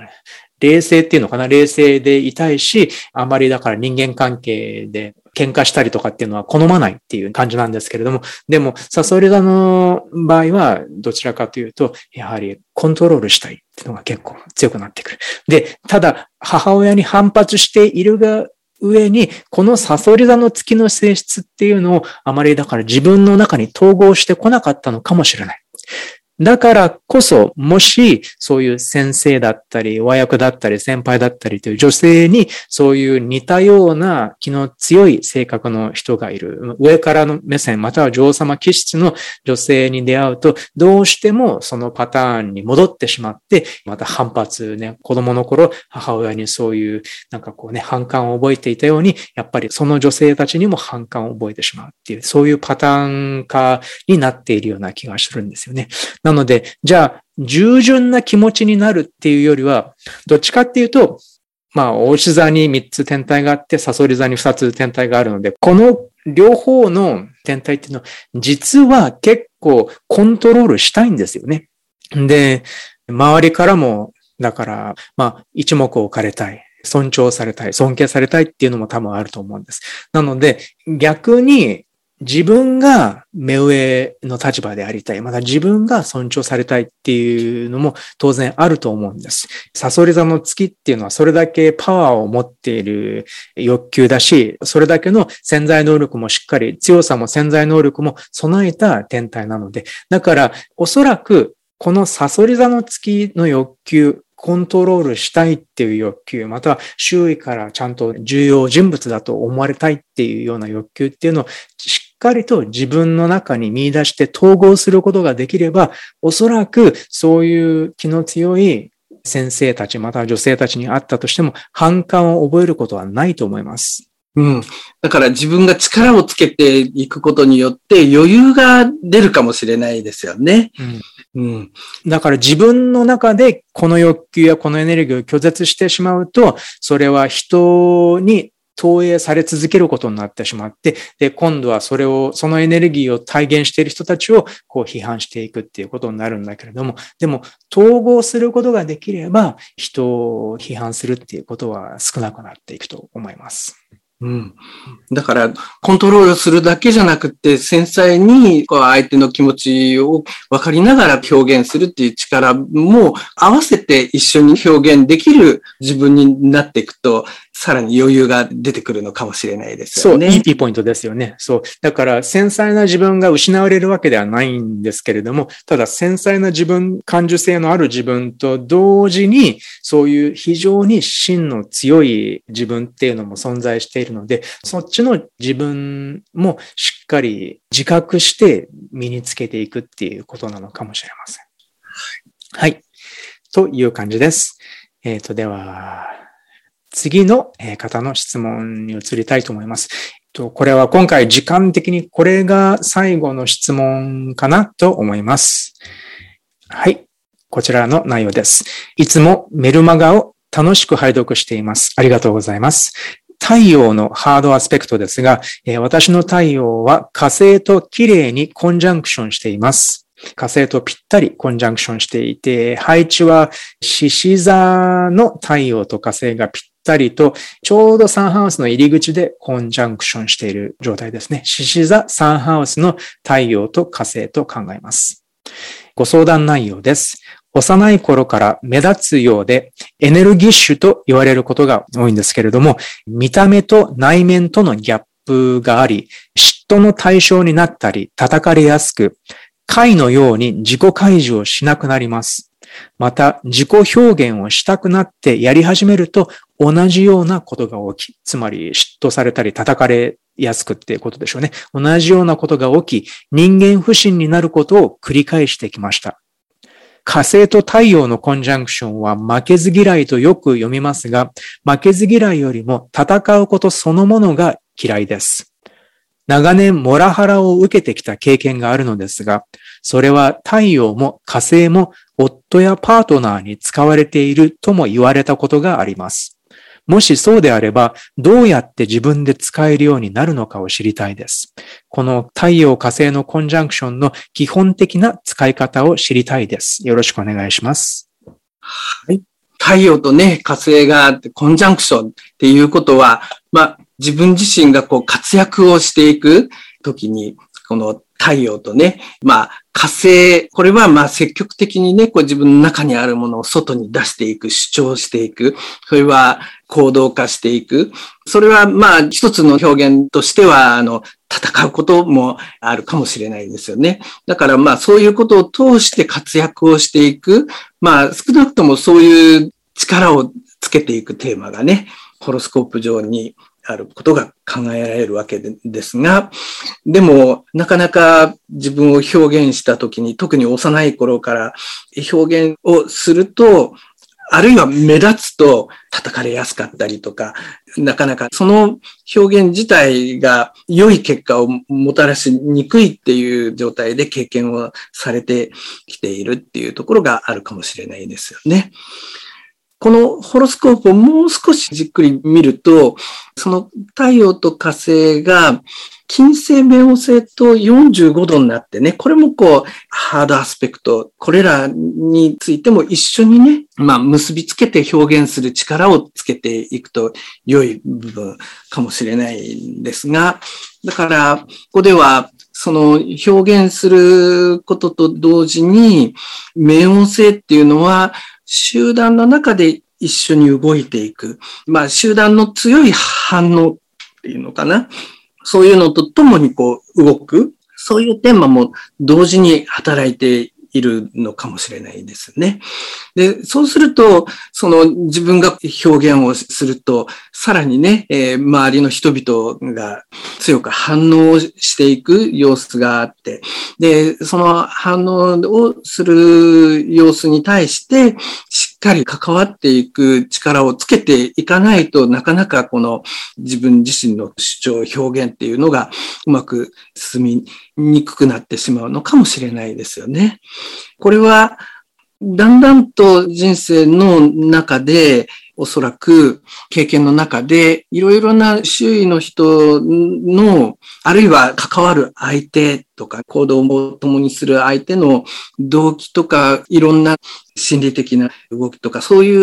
[SPEAKER 2] 冷静っていうのかな？冷静でいたいし、あまりだから人間関係で喧嘩したりとかっていうのは好まないっていう感じなんですけれども、でも、サソリ座の場合は、どちらかというと、やはりコントロールしたいっていうのが結構強くなってくる。で、ただ、母親に反発しているが、上に、このサソリ座の月の性質っていうのをあまりだから自分の中に統合してこなかったのかもしれない。だからこそ、もし、そういう先生だったり、和訳だったり、先輩だったりという女性に、そういう似たような気の強い性格の人がいる。上からの目線、または女王様気質の女性に出会うと、どうしてもそのパターンに戻ってしまって、また反発ね、子供の頃、母親にそういう、なんかこうね、反感を覚えていたように、やっぱりその女性たちにも反感を覚えてしまうっていう、そういうパターン化になっているような気がするんですよね。なので、じゃあ、従順な気持ちになるっていうよりは、どっちかっていうと、まあ、大志座に3つ天体があって、サソリ座に2つ天体があるので、この両方の天体っていうのは、実は結構コントロールしたいんですよね。で、周りからも、だから、まあ、一目置かれたい。尊重されたい、尊敬されたいっていうのも多分あると思うんです。なので、逆に自分が目上の立場でありたい。また自分が尊重されたいっていうのも当然あると思うんです。サソリ座の月っていうのはそれだけパワーを持っている欲求だし、それだけの潜在能力もしっかり、強さも潜在能力も備えた天体なので、だからおそらくこのサソリ座の月の欲求、コントロールしたいっていう欲求、または周囲からちゃんと重要人物だと思われたいっていうような欲求っていうのをしっかりと自分の中に見出して統合することができれば、おそらくそういう気の強い先生たち、または女性たちに会ったとしても反感を覚えることはないと思います。
[SPEAKER 1] うん。だから自分が力をつけていくことによって余裕が出るかもしれないですよね。
[SPEAKER 2] うん。うん、だから自分の中でこの欲求やこのエネルギーを拒絶してしまうと、それは人に投影され続けることになってしまって、で、今度はそれを、そのエネルギーを体現している人たちをこう批判していくっていうことになるんだけれども、でも統合することができれば人を批判するっていうことは少なくなっていくと思います。
[SPEAKER 1] うん。だから、コントロールするだけじゃなくて、繊細にこう相手の気持ちを分かりながら表現するっていう力も合わせて一緒に表現できる自分になっていくと、さらに余裕が出てくるのかもしれないですよね。
[SPEAKER 2] そう、いいポイントですよね。そう。だから、繊細な自分が失われるわけではないんですけれども、ただ繊細な自分、感受性のある自分と同時に、そういう非常に芯の強い自分っていうのも存在しているので、そっちの自分もしっかり自覚して身につけていくっていうことなのかもしれません。はい。という感じです。えっ、ー、と、では、次の方の質問に移りたいと思います。これは今回時間的にこれが最後の質問かなと思います。はい。こちらの内容です。いつもメルマガを楽しく拝読しています。ありがとうございます。太陽のハードアスペクトですが、私の太陽は火星と綺麗にコンジャンクションしています。火星とぴったりコンジャンクションしていて、配置は獅子座の太陽と火星がぴったりと、ちょうどサンハウスの入り口でコンジャンクションしている状態ですね。獅子座サンハウスの太陽と火星と考えます。ご相談内容です。幼い頃から目立つようでエネルギッシュと言われることが多いんですけれども、見た目と内面とのギャップがあり、嫉妬の対象になったり叩かれやすく、貝のように自己開示をしなくなります。また、自己表現をしたくなってやり始めると、同じようなことが起き、つまり嫉妬されたり叩かれやすくっていうことでしょうね。同じようなことが起き、人間不信になることを繰り返してきました。火星と太陽のコンジャンクションは負けず嫌いとよく読みますが、負けず嫌いよりも戦うことそのものが嫌いです。長年モラハラを受けてきた経験があるのですが、それは太陽も火星も夫やパートナーに使われているとも言われたことがあります。もしそうであれば、どうやって自分で使えるようになるのかを知りたいです。この太陽火星のコンジャンクションの基本的な使い方を知りたいです。よろしくお願いします。
[SPEAKER 1] はい。太陽とね、火星がコンジャンクションっていうことは、まあ、自分自身がこう活躍をしていくときに、この太陽とね、まあ火星、これはまあ積極的にね、こう自分の中にあるものを外に出していく、主張していく。それは行動化していく。それはまあ一つの表現としては、あの、戦うこともあるかもしれないですよね。だからまあそういうことを通して活躍をしていく。まあ少なくともそういう力をつけていくテーマがね、ホロスコープ上にあることが考えられるわけですが、でも、なかなか自分を表現したときに、特に幼い頃から表現をすると、あるいは目立つと叩かれやすかったりとか、なかなかその表現自体が良い結果をもたらしにくいっていう状態で経験をされてきているっていうところがあるかもしれないですよね。このホロスコープをもう少しじっくり見ると、その太陽と火星が金星、冥王星と45度になってね、これもこう、ハードアスペクト、これらについても一緒にね、まあ、結びつけて表現する力をつけていくと良い部分かもしれないんですが、だから、ここでは、その表現することと同時に、冥王星っていうのは、集団の中で一緒に動いていく。まあ、集団の強い反応っていうのかな。そういうのと共にこう動く。そういうテーマも同時に働いているのかもしれないですね。で、そうすると、その自分が表現をすると、さらにね、えー、周りの人々が強く反応していく様子があって、で、その反応をする様子に対して、しっかり関わっていく力をつけていかないとなかなかこの自分自身の主張、表現っていうのがうまく進みにくくなってしまうのかもしれないですよね。これはだんだんと人生の中で、おそらく経験の中で、いろいろな周囲の人の、あるいは関わる相手とか、行動を共にする相手の動機とか、いろんな心理的な動きとか、そうい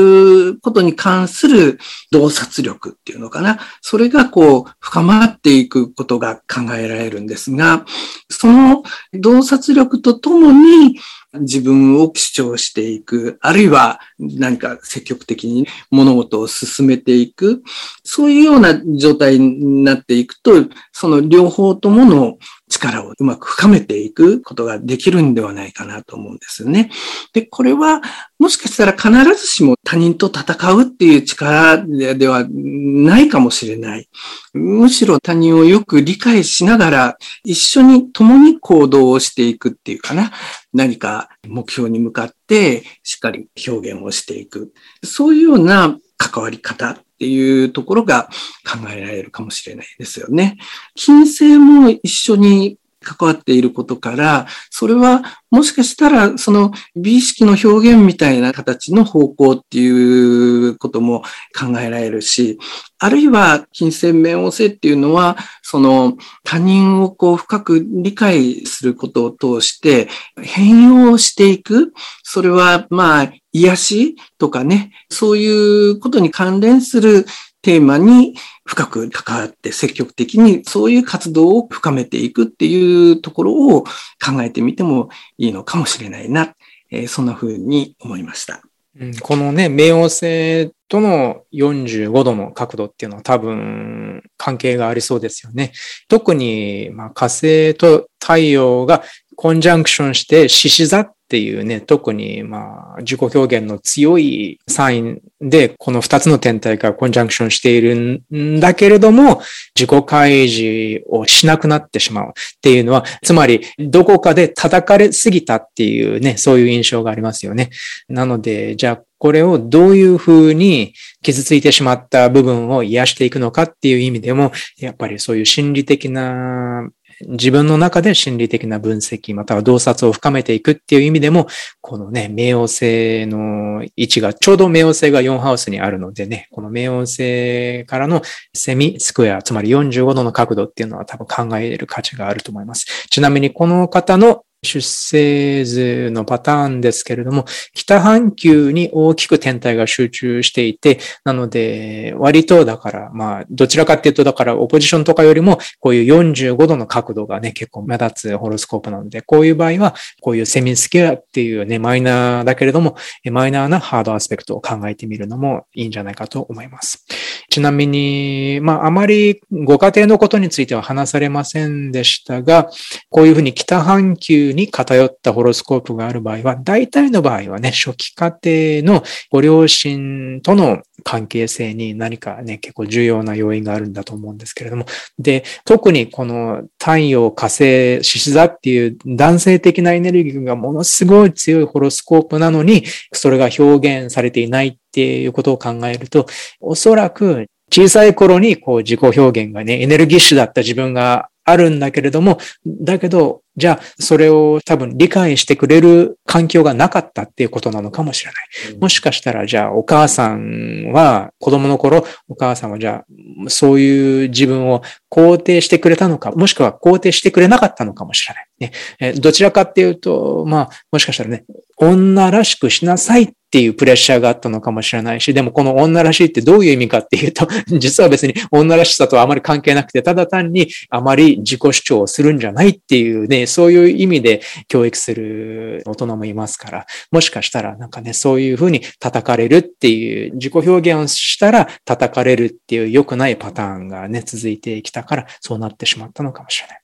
[SPEAKER 1] うことに関する洞察力っていうのかな。それがこう、深まっていくことが考えられるんですが、その洞察力とともに、自分を主張していく、あるいは何か積極的に物事を進めていく、そういうような状態になっていくと、その両方ともの力をうまく深めていくことができるんではないかなと思うんですよね。で、これはもしかしたら必ずしも他人と戦うっていう力ではないかもしれない。むしろ他人をよく理解しながら一緒に共に行動をしていくっていうかな。何か目標に向かってしっかり表現をしていく。そういうような関わり方っていうところが考えられるかもしれないですよね。金星も一緒に関わっていることから、それはもしかしたらその美意識の表現みたいな形の方向っていうことも考えられるし、あるいは金銭面王星っていうのは、その他人をこう深く理解することを通して変容していく。それはまあ癒しとかね、そういうことに関連するテーマに深く関わって積極的にそういう活動を深めていくっていうところを考えてみてもいいのかもしれないな。えー、そんな風に思いました。
[SPEAKER 2] このね、冥王星との45度の角度っていうのは多分関係がありそうですよね。特に、まあ、火星と太陽がコンジャンクションして獅子座っっていうね、特にまあ自己表現の強いサインで、この二つの天体がコンジャンクションしているんだけれども、自己開示をしなくなってしまうっていうのは、つまり、どこかで叩かれすぎたっていうね、そういう印象がありますよね。なので、じゃあ、これをどういうふうに傷ついてしまった部分を癒していくのかっていう意味でも、やっぱりそういう心理的な自分の中で心理的な分析、または洞察を深めていくっていう意味でも、このね、冥王星の位置が、ちょうど冥王星が4ハウスにあるのでね、この冥王星からのセミスクエア、つまり45度の角度っていうのは多分考える価値があると思います。ちなみにこの方の出生図のパターンですけれども、北半球に大きく天体が集中していて、なので、割とだから、まあ、どちらかっていうと、だから、オポジションとかよりも、こういう45度の角度がね、結構目立つホロスコープなので、こういう場合は、こういうセミスケアっていうね、マイナーだけれども、マイナーなハードアスペクトを考えてみるのもいいんじゃないかと思います。ちなみに、まあ、あまりご家庭のことについては話されませんでしたが、こういうふうに北半球に偏ったホロスコープがある場合は、大体の場合はね、初期家庭のご両親との関係性に何かね、結構重要な要因があるんだと思うんですけれども。で、特にこの太陽、火星、獅子座っていう男性的なエネルギーがものすごい強いホロスコープなのに、それが表現されていないっていうことを考えると、おそらく小さい頃にこう自己表現がね、エネルギッシュだった自分があるんだけれども、だけど、じゃあ、それを多分理解してくれる環境がなかったっていうことなのかもしれない。もしかしたら、じゃあ、お母さんは、子供の頃、お母さんはじゃあ、そういう自分を肯定してくれたのか、もしくは肯定してくれなかったのかもしれない。ね、えどちらかっていうと、まあ、もしかしたらね、女らしくしなさいっていうプレッシャーがあったのかもしれないし、でもこの女らしいってどういう意味かっていうと、実は別に女らしさとはあまり関係なくて、ただ単にあまり自己主張をするんじゃないっていうね、そういう意味で教育する大人もいますから、もしかしたらなんかね、そういうふうに叩かれるっていう、自己表現をしたら叩かれるっていう良くないパターンがね、続いてきたから、そうなってしまったのかもしれない。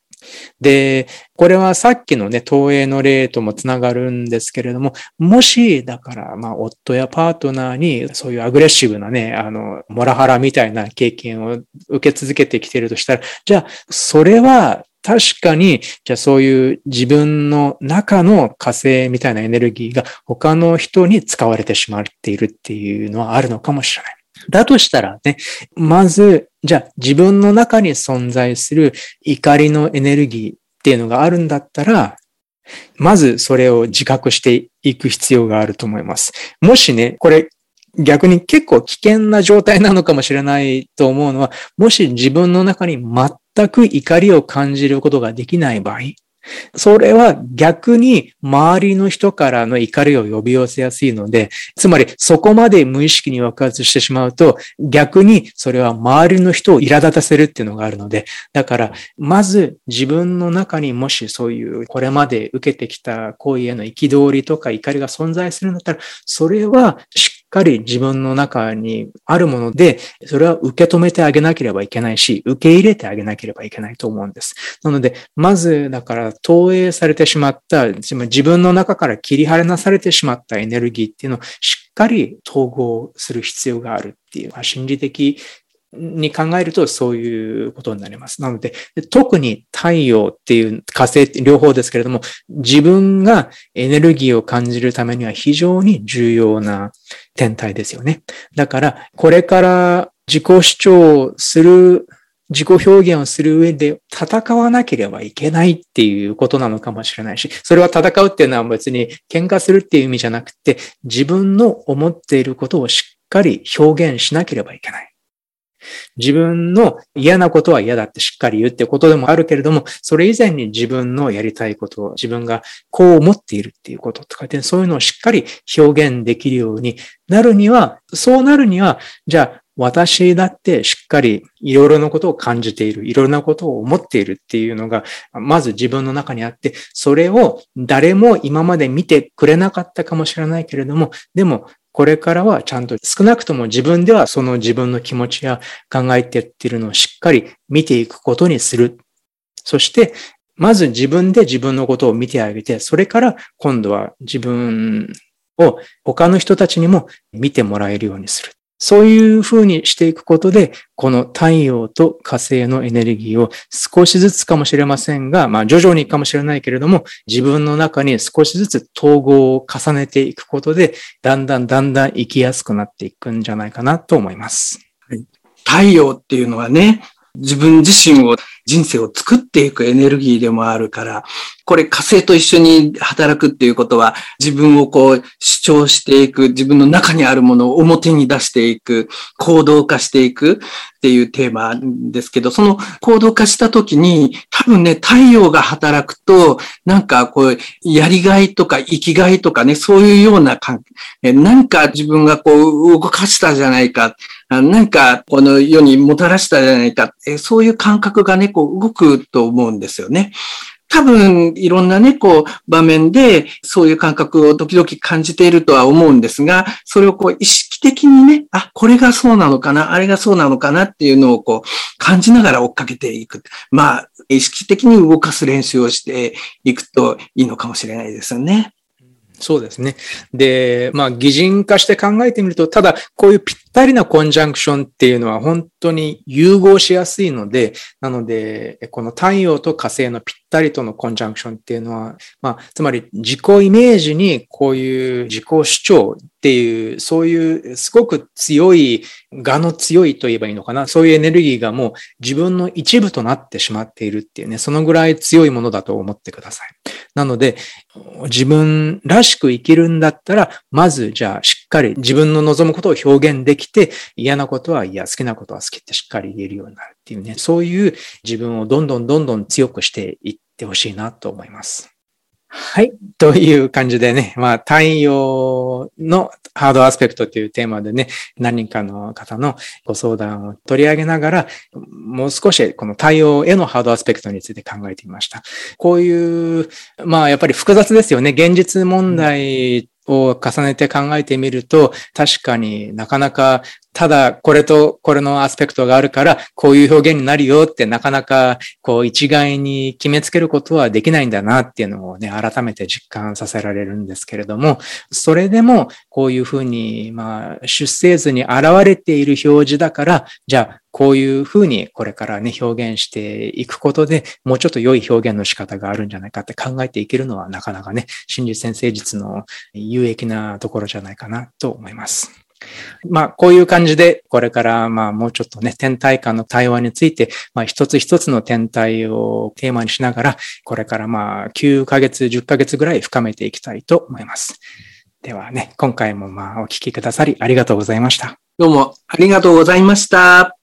[SPEAKER 2] で、これはさっきのね、投影の例ともつながるんですけれども、もし、だから、まあ、夫やパートナーに、そういうアグレッシブなね、あの、モラハラみたいな経験を受け続けてきてるとしたら、じゃあ、それは確かに、じゃあそういう自分の中の火星みたいなエネルギーが他の人に使われてしまっているっていうのはあるのかもしれない。だとしたらね、まず、じゃあ自分の中に存在する怒りのエネルギーっていうのがあるんだったら、まずそれを自覚していく必要があると思います。もしね、これ逆に結構危険な状態なのかもしれないと思うのは、もし自分の中に全く怒りを感じることができない場合、それは逆に周りの人からの怒りを呼び寄せやすいので、つまりそこまで無意識に爆発してしまうと、逆にそれは周りの人を苛立たせるっていうのがあるので、だからまず自分の中にもしそういうこれまで受けてきた行為への憤りとか怒りが存在するんだったら、それはしかり自分の中にあるもので、それは受け止めてあげなければいけないし、受け入れてあげなければいけないと思うんです。なので、まず、だから、投影されてしまった、自分の中から切り離されてしまったエネルギーっていうのをしっかり統合する必要があるっていう、ま、心理的に考えるとそういうことになります。なので、特に太陽っていう火星って両方ですけれども、自分がエネルギーを感じるためには非常に重要な天体ですよね。だから、これから自己主張する自己表現をする上で戦わなければいけないっていうことなのかもしれないし、それは戦うっていうのは別に喧嘩するっていう意味じゃなくて、自分の思っていることをしっかり表現しなければいけない。自分の嫌なことは嫌だってしっかり言うってことでもあるけれども、それ以前に自分のやりたいことを、自分がこう思っているっていうこととかで、そういうのをしっかり表現できるようになるには、そうなるには、じゃあ私だってしっかりいろいろなことを感じている、いろいろなことを思っているっていうのが、まず自分の中にあって、それを誰も今まで見てくれなかったかもしれないけれども、でもこれからはちゃんと少なくとも自分ではその自分の気持ちや考えてっているのをしっかり見ていくことにする。そして、まず自分で自分のことを見てあげて、それから今度は自分を他の人たちにも見てもらえるようにする。そういうふうにしていくことで、この太陽と火星のエネルギーを少しずつかもしれませんが、まあ徐々にかもしれないけれども、自分の中に少しずつ統合を重ねていくことで、だんだんだんだん生きやすくなっていくんじゃないかなと思います。
[SPEAKER 1] 太陽っていうのはね、自分自身を、人生を作っていくエネルギーでもあるから、これ火星と一緒に働くっていうことは、自分をこう主張していく、自分の中にあるものを表に出していく、行動化していくっていうテーマですけど、その行動化した時に、多分ね、太陽が働くと、なんかこう、やりがいとか生きがいとかね、そういうような感なんか自分がこう動かしたじゃないか、なんかこの世にもたらしたじゃないか、そういう感覚がね、こう動くと思うんですよね。多分、いろんなね、こう、場面で、そういう感覚を時々感じているとは思うんですが、それをこう、意識的にね、あ、これがそうなのかな、あれがそうなのかなっていうのをこう、感じながら追っかけていく。まあ、意識的に動かす練習をしていくといいのかもしれないですよね。
[SPEAKER 2] そうですね。で、まあ、擬人化して考えてみると、ただ、こういうぴったりなコンジャンクションっていうのは本当に融合しやすいので、なので、この太陽と火星のぴったりとのコンジャンクションっていうのは、まあ、つまり自己イメージにこういう自己主張っていう、そういうすごく強い、我の強いと言えばいいのかな。そういうエネルギーがもう自分の一部となってしまっているっていうね、そのぐらい強いものだと思ってください。なので、自分らしく生きるんだったら、まずじゃあしっかり自分の望むことを表現できて、嫌なことは嫌、好きなことは好きってしっかり言えるようになるっていうね、そういう自分をどんどんどんどん強くしていってほしいなと思います。はい。という感じでね、まあ、太陽のハードアスペクトというテーマでね、何人かの方のご相談を取り上げながら、もう少しこの太陽へのハードアスペクトについて考えてみました。こういう、まあ、やっぱり複雑ですよね。現実問題を重ねて考えてみると、確かになかなかただこれとこれのアスペクトがあるから、こういう表現になるよってなかなかこう一概に決めつけることはできないんだなっていうのをね、改めて実感させられるんですけれども、それでもこういうふうに、まあ、出生図に現れている表示だから、じゃあこういうふうにこれからね、表現していくことで、もうちょっと良い表現の仕方があるんじゃないかって考えていけるのはなかなかね、心理先生術の有益なところじゃないかなと思います。まあ、こういう感じで、これからまあ、もうちょっとね、天体間の対話について、まあ、一つ一つの天体をテーマにしながら、これからまあ、9ヶ月、10ヶ月ぐらい深めていきたいと思います。ではね、今回もまあ、お聞きくださりありがとうございました。
[SPEAKER 1] どうもありがとうございました。